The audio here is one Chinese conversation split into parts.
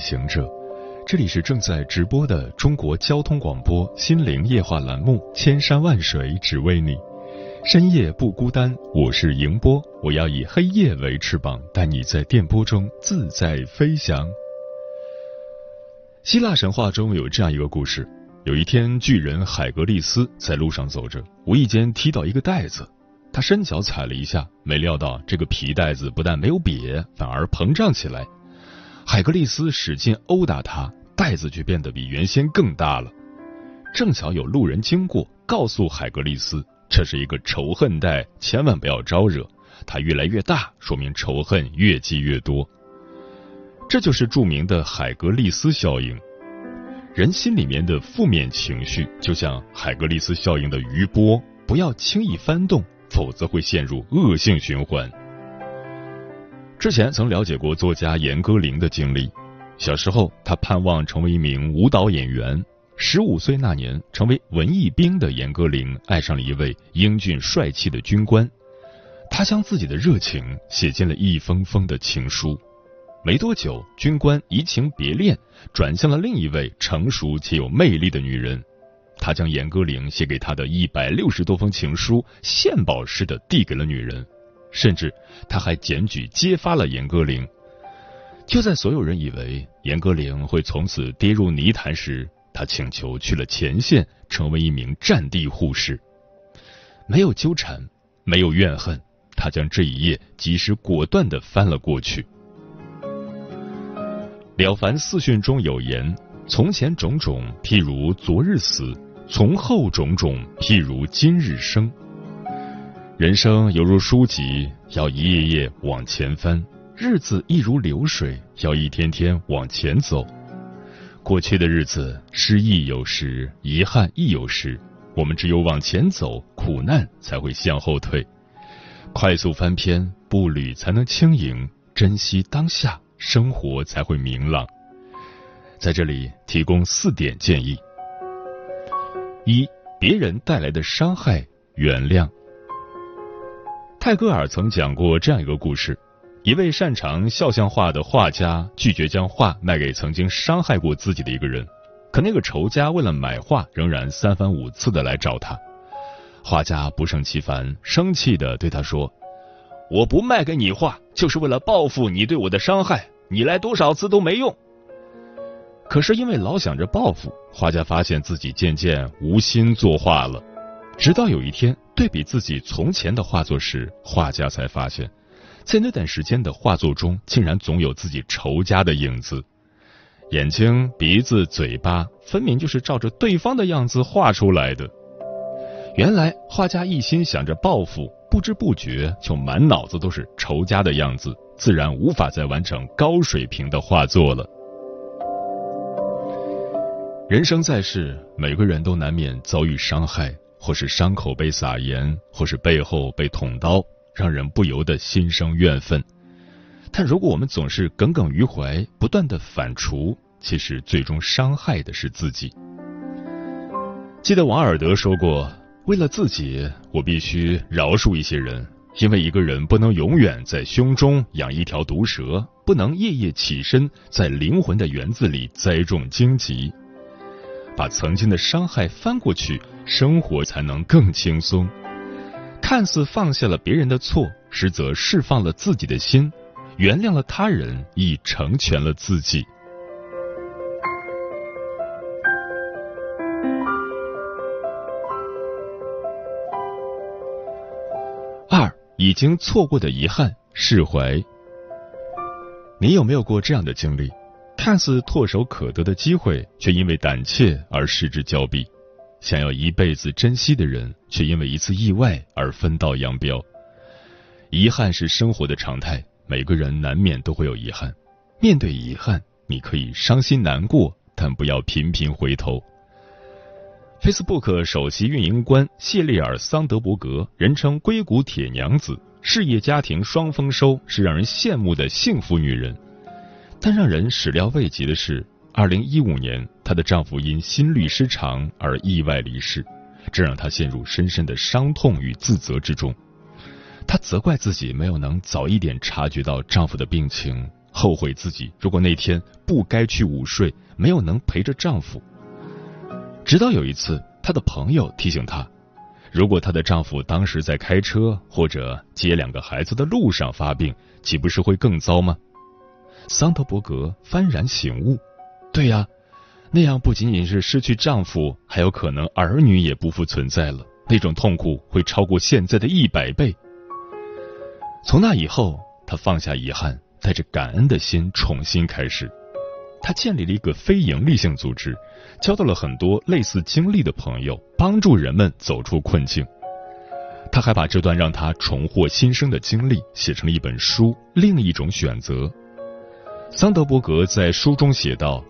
行者，这里是正在直播的中国交通广播心灵夜话栏目《千山万水只为你》，深夜不孤单，我是迎波，我要以黑夜为翅膀，带你在电波中自在飞翔。希腊神话中有这样一个故事：有一天，巨人海格力斯在路上走着，无意间踢到一个袋子，他伸脚踩了一下，没料到这个皮袋子不但没有瘪，反而膨胀起来。海格力斯使劲殴打他，袋子却变得比原先更大了。正巧有路人经过，告诉海格力斯这是一个仇恨袋，千万不要招惹。它越来越大，说明仇恨越积越多。这就是著名的海格力斯效应。人心里面的负面情绪，就像海格力斯效应的余波，不要轻易翻动，否则会陷入恶性循环。之前曾了解过作家严歌苓的经历。小时候，他盼望成为一名舞蹈演员。十五岁那年，成为文艺兵的严歌苓爱上了一位英俊帅气的军官。他将自己的热情写进了一封封的情书。没多久，军官移情别恋，转向了另一位成熟且有魅力的女人。他将严歌苓写给他的一百六十多封情书献宝似的递给了女人。甚至他还检举揭发了严歌苓。就在所有人以为严歌苓会从此跌入泥潭时，他请求去了前线，成为一名战地护士。没有纠缠，没有怨恨，他将这一页及时果断的翻了过去。《了凡四训》中有言：“从前种种，譬如昨日死；从后种种，譬如今日生。”人生犹如书籍，要一页页往前翻；日子亦如流水，要一天天往前走。过去的日子，失意有时，遗憾亦有时。我们只有往前走，苦难才会向后退。快速翻篇，步履才能轻盈；珍惜当下，生活才会明朗。在这里提供四点建议：一、别人带来的伤害，原谅。泰戈尔曾讲过这样一个故事：一位擅长肖像画的画家拒绝将画卖给曾经伤害过自己的一个人，可那个仇家为了买画，仍然三番五次的来找他。画家不胜其烦，生气的对他说：“我不卖给你画，就是为了报复你对我的伤害。你来多少次都没用。”可是因为老想着报复，画家发现自己渐渐无心作画了。直到有一天，对比自己从前的画作时，画家才发现，在那段时间的画作中，竟然总有自己仇家的影子。眼睛、鼻子、嘴巴，分明就是照着对方的样子画出来的。原来，画家一心想着报复，不知不觉就满脑子都是仇家的样子，自然无法再完成高水平的画作了。人生在世，每个人都难免遭遇伤害。或是伤口被撒盐，或是背后被捅刀，让人不由得心生怨愤。但如果我们总是耿耿于怀，不断的反刍，其实最终伤害的是自己。记得王尔德说过：“为了自己，我必须饶恕一些人，因为一个人不能永远在胸中养一条毒蛇，不能夜夜起身在灵魂的园子里栽种荆棘。”把曾经的伤害翻过去，生活才能更轻松。看似放下了别人的错，实则释放了自己的心，原谅了他人，亦成全了自己。二，已经错过的遗憾，释怀。你有没有过这样的经历？看似唾手可得的机会，却因为胆怯而失之交臂；想要一辈子珍惜的人，却因为一次意外而分道扬镳。遗憾是生活的常态，每个人难免都会有遗憾。面对遗憾，你可以伤心难过，但不要频频回头。Facebook 首席运营官谢丽尔·桑德伯格，人称“硅谷铁娘子”，事业家庭双丰收，是让人羡慕的幸福女人。但让人始料未及的是，二零一五年，她的丈夫因心律失常而意外离世，这让她陷入深深的伤痛与自责之中。她责怪自己没有能早一点察觉到丈夫的病情，后悔自己如果那天不该去午睡，没有能陪着丈夫。直到有一次，她的朋友提醒她，如果她的丈夫当时在开车或者接两个孩子的路上发病，岂不是会更糟吗？桑德伯格幡然醒悟，对呀，那样不仅仅是失去丈夫，还有可能儿女也不复存在了，那种痛苦会超过现在的一百倍。从那以后，她放下遗憾，带着感恩的心重新开始。她建立了一个非营利性组织，交到了很多类似经历的朋友，帮助人们走出困境。他还把这段让他重获新生的经历写成了一本书《另一种选择》。桑德伯格在书中写道：“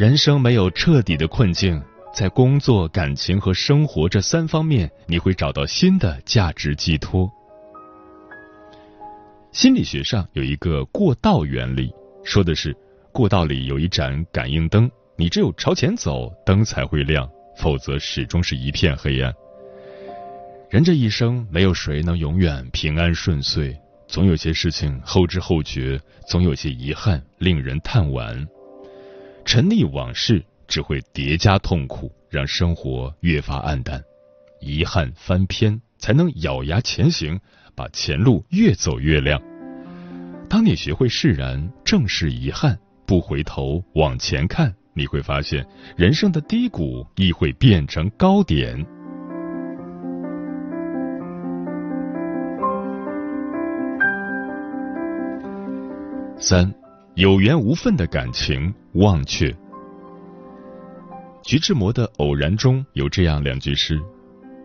人生没有彻底的困境，在工作、感情和生活这三方面，你会找到新的价值寄托。”心理学上有一个过道原理，说的是过道里有一盏感应灯，你只有朝前走，灯才会亮，否则始终是一片黑暗。人这一生，没有谁能永远平安顺遂。总有些事情后知后觉，总有些遗憾令人叹惋。沉溺往事只会叠加痛苦，让生活越发暗淡。遗憾翻篇，才能咬牙前行，把前路越走越亮。当你学会释然，正视遗憾，不回头往前看，你会发现，人生的低谷亦会变成高点。三，有缘无分的感情忘却。徐志摩的《偶然》中有这样两句诗：“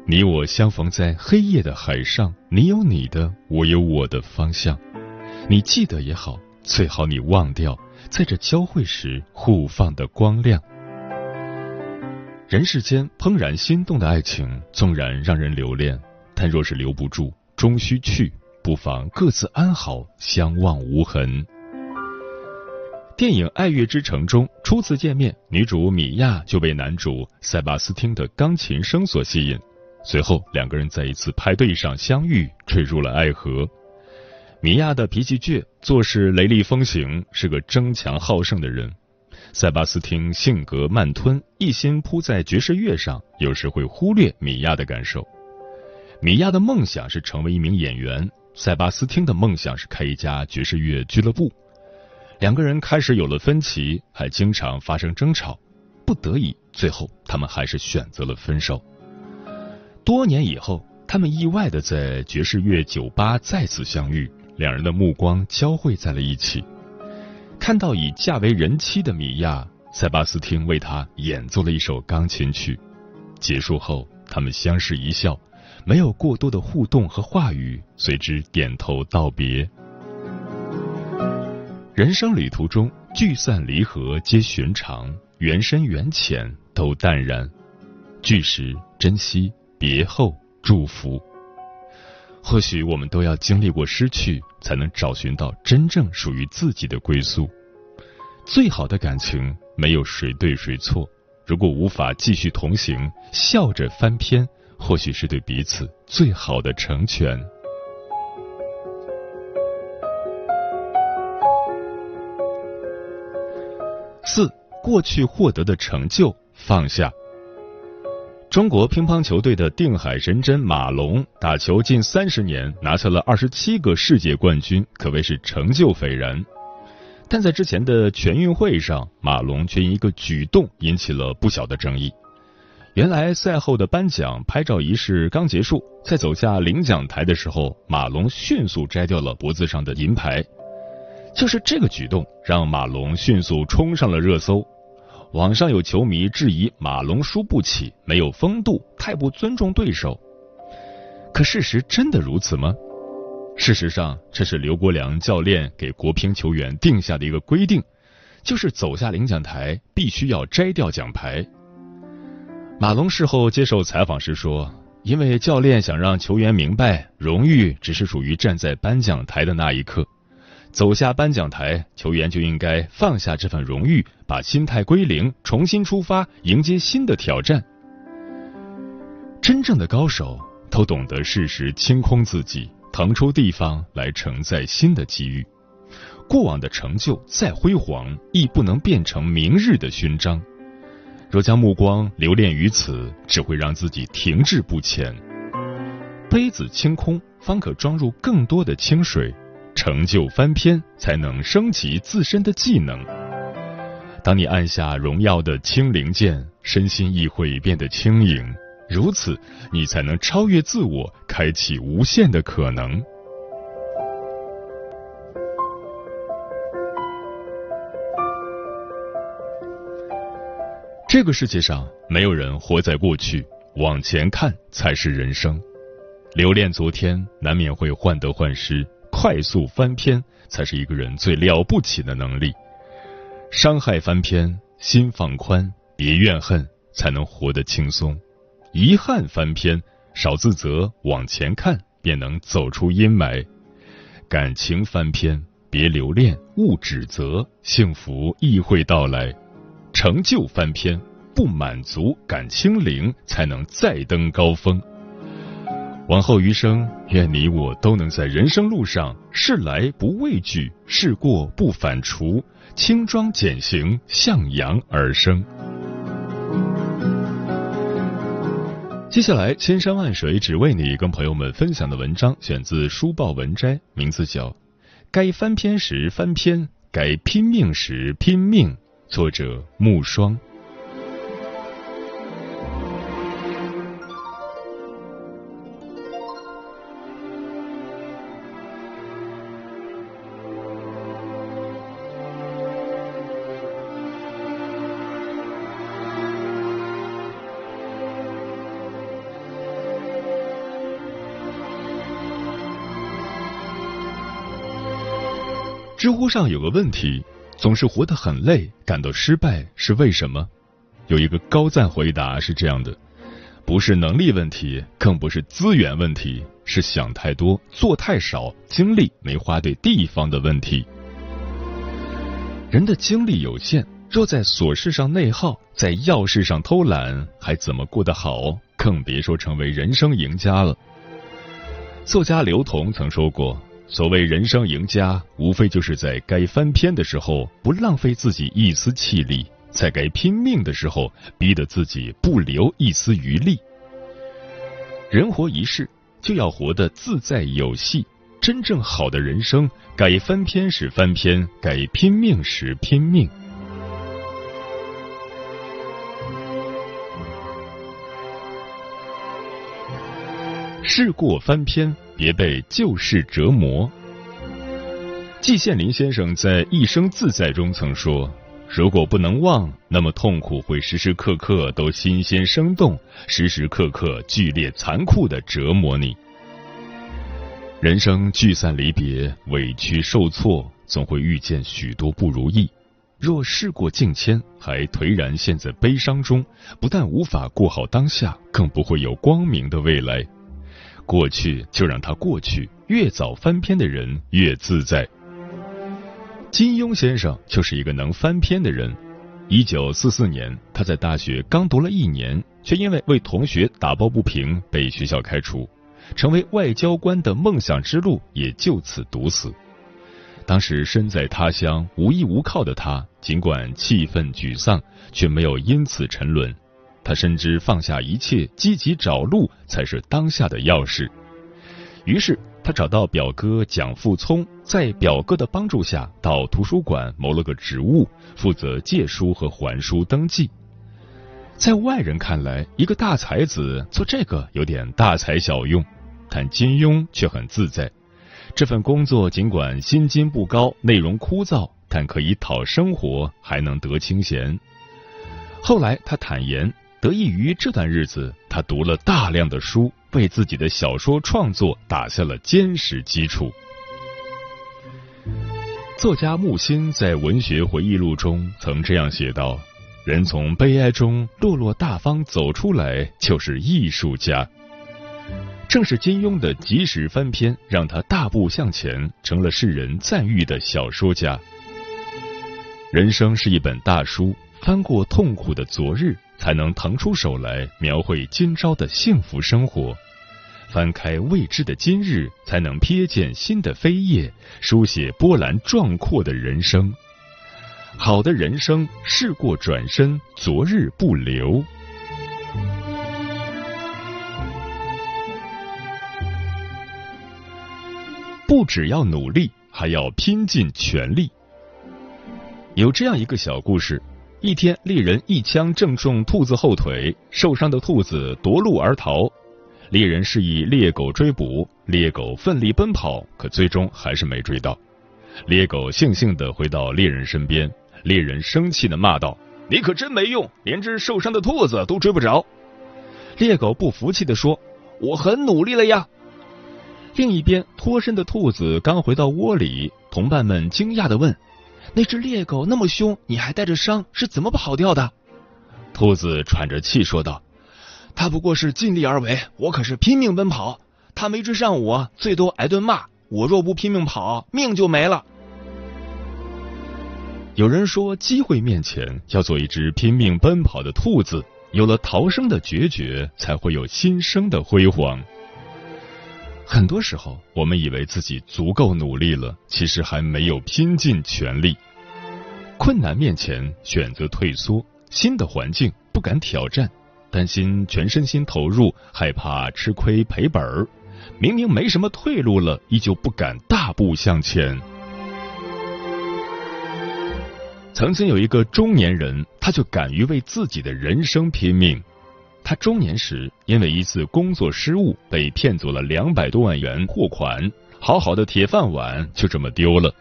你我相逢在黑夜的海上，你有你的，我有我的方向。你记得也好，最好你忘掉，在这交汇时互放的光亮。人世间怦然心动的爱情，纵然让人留恋，但若是留不住，终须去，不妨各自安好，相忘无痕。”电影《爱乐之城》中初次见面，女主米娅就被男主塞巴斯汀的钢琴声所吸引。随后，两个人在一次派对上相遇，坠入了爱河。米娅的脾气倔，做事雷厉风行，是个争强好胜的人。塞巴斯汀性格慢吞，一心扑在爵士乐上，有时会忽略米娅的感受。米娅的梦想是成为一名演员，塞巴斯汀的梦想是开一家爵士乐俱乐部。两个人开始有了分歧，还经常发生争吵，不得已，最后他们还是选择了分手。多年以后，他们意外的在爵士乐酒吧再次相遇，两人的目光交汇在了一起。看到已嫁为人妻的米娅，塞巴斯汀为她演奏了一首钢琴曲。结束后，他们相视一笑，没有过多的互动和话语，随之点头道别。人生旅途中，聚散离合皆寻常，缘深缘浅都淡然。聚时珍惜，别后祝福。或许我们都要经历过失去，才能找寻到真正属于自己的归宿。最好的感情，没有谁对谁错。如果无法继续同行，笑着翻篇，或许是对彼此最好的成全。过去获得的成就放下。中国乒乓球队的定海神针马龙，打球近三十年，拿下了二十七个世界冠军，可谓是成就斐然。但在之前的全运会上，马龙却因一个举动引起了不小的争议。原来赛后的颁奖拍照仪式刚结束，在走下领奖台的时候，马龙迅速摘掉了脖子上的银牌。就是这个举动，让马龙迅速冲上了热搜。网上有球迷质疑马龙输不起，没有风度，太不尊重对手。可事实真的如此吗？事实上，这是刘国梁教练给国乒球员定下的一个规定，就是走下领奖台必须要摘掉奖牌。马龙事后接受采访时说：“因为教练想让球员明白，荣誉只是属于站在颁奖台的那一刻，走下颁奖台，球员就应该放下这份荣誉，把心态归零，重新出发，迎接新的挑战。真正的高手都懂得适时清空自己。”腾出地方来承载新的机遇，过往的成就再辉煌，亦不能变成明日的勋章。若将目光留恋于此，只会让自己停滞不前。杯子清空，方可装入更多的清水；成就翻篇，才能升级自身的技能。当你按下荣耀的清零键，身心亦会变得轻盈。如此，你才能超越自我，开启无限的可能。这个世界上没有人活在过去，往前看才是人生。留恋昨天，难免会患得患失；快速翻篇，才是一个人最了不起的能力。伤害翻篇，心放宽，别怨恨，才能活得轻松。遗憾翻篇，少自责，往前看，便能走出阴霾；感情翻篇，别留恋，勿指责，幸福亦会到来；成就翻篇，不满足，感清零，才能再登高峰。往后余生，愿你我都能在人生路上，事来不畏惧，事过不反刍，轻装简行，向阳而生。接下来，千山万水只为你，跟朋友们分享的文章选自书报文摘，名字叫《该翻篇时翻篇，该拼命时拼命》，作者木霜。知乎上有个问题：总是活得很累，感到失败是为什么？有一个高赞回答是这样的：不是能力问题，更不是资源问题，是想太多、做太少、精力没花对地方的问题。人的精力有限，若在琐事上内耗，在要事上偷懒，还怎么过得好？更别说成为人生赢家了。作家刘同曾说过。所谓人生赢家，无非就是在该翻篇的时候不浪费自己一丝气力，在该拼命的时候逼得自己不留一丝余力。人活一世，就要活得自在有戏。真正好的人生，该翻篇时翻篇，该拼命时拼命。事过翻篇。别被旧事折磨。季羡林先生在《一生自在》中曾说：“如果不能忘，那么痛苦会时时刻刻都新鲜生动，时时刻刻剧烈残酷的折磨你。人生聚散离别，委屈受挫，总会遇见许多不如意。若事过境迁，还颓然陷在悲伤中，不但无法过好当下，更不会有光明的未来。”过去就让它过去，越早翻篇的人越自在。金庸先生就是一个能翻篇的人。一九四四年，他在大学刚读了一年，却因为为同学打抱不平被学校开除，成为外交官的梦想之路也就此堵死。当时身在他乡无依无靠的他，尽管气愤沮丧，却没有因此沉沦。他深知放下一切，积极找路才是当下的要事。于是，他找到表哥蒋复聪，在表哥的帮助下，到图书馆谋了个职务，负责借书和还书登记。在外人看来，一个大才子做这个有点大材小用，但金庸却很自在。这份工作尽管薪金不高，内容枯燥，但可以讨生活，还能得清闲。后来，他坦言。得益于这段日子，他读了大量的书，为自己的小说创作打下了坚实基础。作家木心在文学回忆录中曾这样写道：“人从悲哀中落落大方走出来，就是艺术家。”正是金庸的及时翻篇，让他大步向前，成了世人赞誉的小说家。人生是一本大书，翻过痛苦的昨日，才能腾出手来描绘今朝的幸福生活；翻开未知的今日，才能瞥见新的扉页，书写波澜壮阔的人生。好的人生，事过转身，昨日不留。不只要努力，还要拼尽全力。有这样一个小故事：一天，猎人一枪正中兔子后腿，受伤的兔子夺路而逃。猎人示意猎狗追捕，猎狗奋力奔跑，可最终还是没追到。猎狗悻悻地回到猎人身边，猎人生气地骂道：“你可真没用，连只受伤的兔子都追不着。”猎狗不服气地说：“我很努力了呀。”另一边，脱身的兔子刚回到窝里，同伴们惊讶的问：“那只猎狗那么凶，你还带着伤，是怎么跑掉的？”兔子喘着气说道：“他不过是尽力而为，我可是拼命奔跑。他没追上我，最多挨顿骂。我若不拼命跑，命就没了。”有人说，机会面前要做一只拼命奔跑的兔子，有了逃生的决绝，才会有新生的辉煌。很多时候，我们以为自己足够努力了，其实还没有拼尽全力。困难面前选择退缩，新的环境不敢挑战，担心全身心投入，害怕吃亏赔本儿。明明没什么退路了，依旧不敢大步向前。曾经有一个中年人，他就敢于为自己的人生拼命。他中年时，因为一次工作失误，被骗走了两百多万元货款，好好的铁饭碗就这么丢了。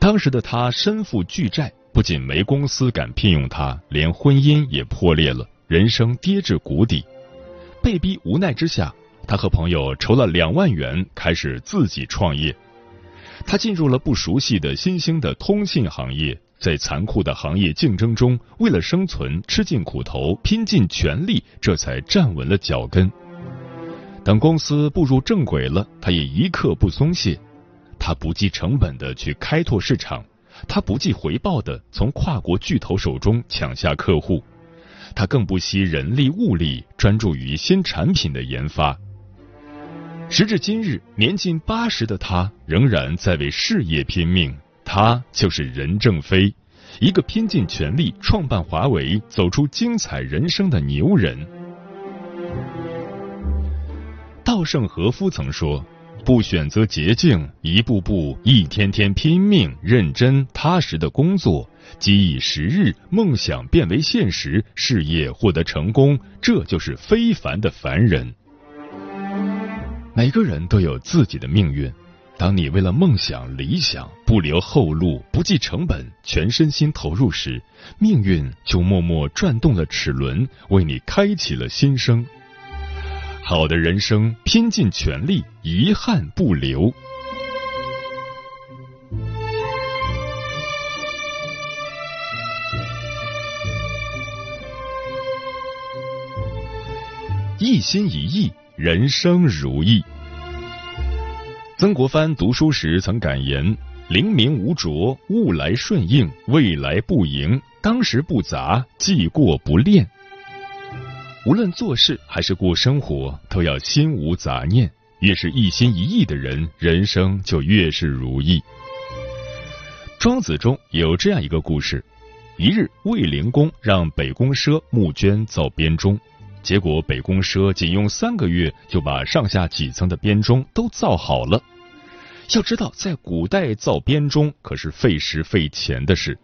当时的他身负巨债，不仅没公司敢聘用他，连婚姻也破裂了，人生跌至谷底。被逼无奈之下，他和朋友筹了两万元，开始自己创业。他进入了不熟悉的新兴的通信行业。在残酷的行业竞争中，为了生存，吃尽苦头，拼尽全力，这才站稳了脚跟。等公司步入正轨了，他也一刻不松懈。他不计成本的去开拓市场，他不计回报的从跨国巨头手中抢下客户，他更不惜人力物力，专注于新产品的研发。时至今日，年近八十的他仍然在为事业拼命。他就是任正非，一个拼尽全力创办华为、走出精彩人生的牛人。稻盛和夫曾说：“不选择捷径，一步步、一天天拼命、认真踏实的工作，积以时日，梦想变为现实，事业获得成功，这就是非凡的凡人。”每个人都有自己的命运。当你为了梦想、理想不留后路、不计成本、全身心投入时，命运就默默转动了齿轮，为你开启了新生。好的人生，拼尽全力，遗憾不留。一心一意，人生如意。曾国藩读书时曾感言：“灵明无浊，物来顺应，未来不迎，当时不杂，既过不恋。”无论做事还是过生活，都要心无杂念。越是一心一意的人，人生就越是如意。庄子中有这样一个故事：一日，卫灵公让北宫奢募捐造编钟，结果北宫奢仅用三个月就把上下几层的编钟都造好了。要知道，在古代造编钟可是费时费钱的事。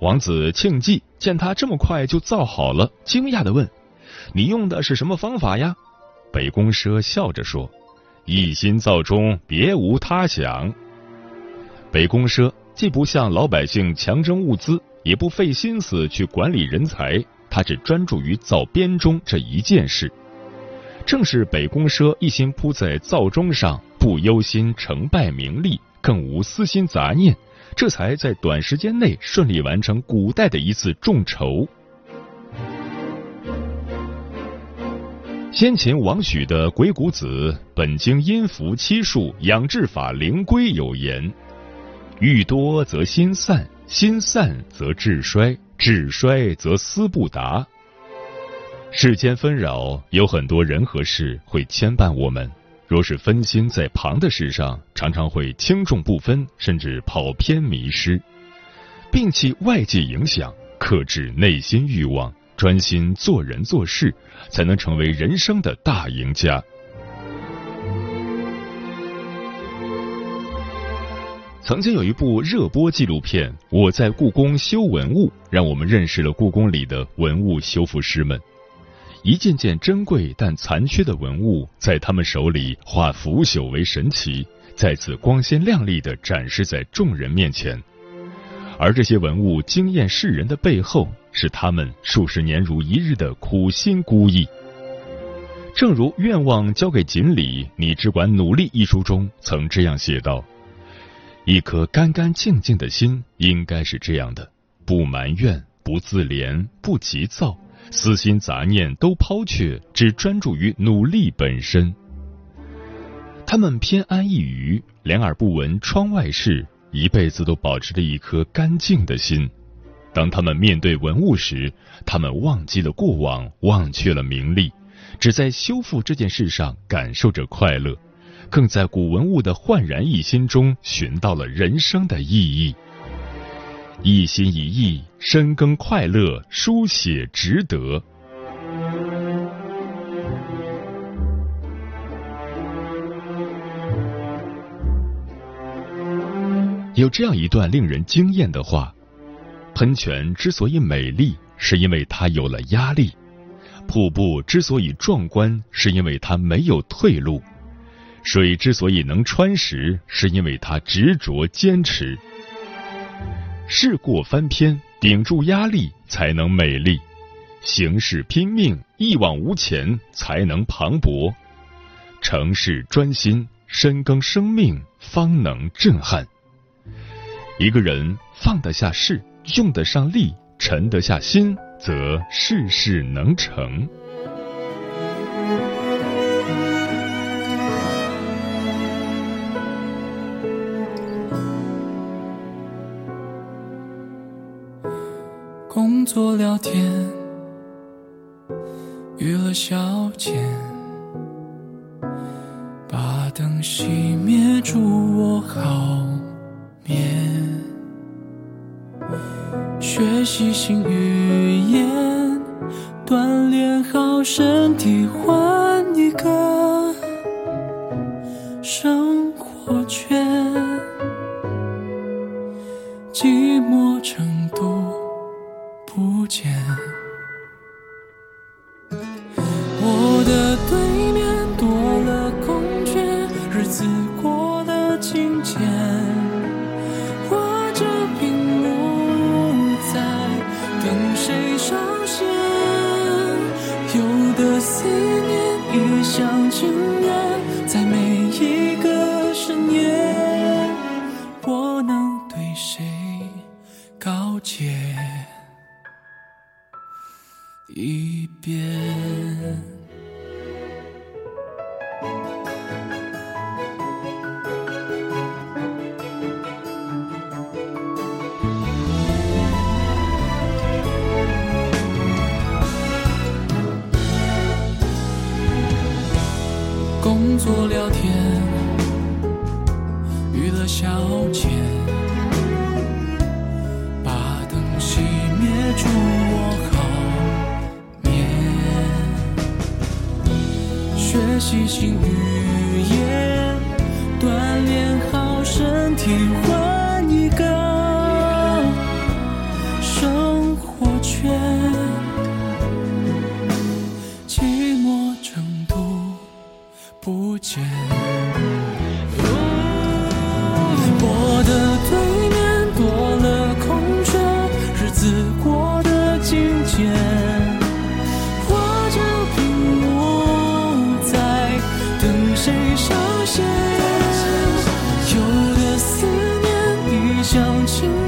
王子庆忌见他这么快就造好了，惊讶的问：“你用的是什么方法呀？”北宫奢笑着说：“一心造钟，别无他想。”北宫奢既不向老百姓强征物资，也不费心思去管理人才，他。只专注于造编钟这一件事。正是北宫奢一心扑在造钟上，不忧心成败名利，更无私心杂念，这才在短时间内顺利完成古代的一次众筹。先秦王许的《鬼谷子》本经音符七术养志法灵龟有言：“欲多则心散，心散则志衰，志衰则思不达。”世间纷扰，有很多人和事会牵绊我们。若是分心在旁的事上，常常会轻重不分，甚至跑偏迷失。摒弃外界影响，克制内心欲望。专心做人做事，才能成为人生的大赢家。曾经有一部热播纪录片《我在故宫修文物》，让我们认识了故宫里的文物修复师们。一件件珍贵但残缺的文物，在他们手里化腐朽为神奇，再次光鲜亮丽的展示在众人面前。而这些文物惊艳世人的背后，是他们数十年如一日的苦心孤诣。正如《愿望交给锦鲤，你只管努力》一书中曾这样写道：“一颗干干净净的心，应该是这样的：不埋怨，不自怜，不急躁，私心杂念都抛却，只专注于努力本身。他们偏安一隅，两耳不闻窗外事。”一辈子都保持着一颗干净的心。当他们面对文物时，他们忘记了过往，忘却了名利，只在修复这件事上感受着快乐，更在古文物的焕然一新中寻到了人生的意义。一心一意，深耕快乐，书写值得。有这样一段令人惊艳的话：喷泉之所以美丽，是因为它有了压力；瀑布之所以壮观，是因为它没有退路；水之所以能穿石，是因为它执着坚持。事过翻篇，顶住压力才能美丽；行事拼命，一往无前才能磅礴；成事专心，深耕生命，方能震撼。一个人放得下事，用得上力，沉得下心，则事事能成。做聊天，娱乐消遣，把灯熄灭，祝我好眠。学习新语言，锻炼好身体，天。做聊天，娱乐消遣，把灯熄灭，祝我好眠。学习新语言，锻炼好身体，情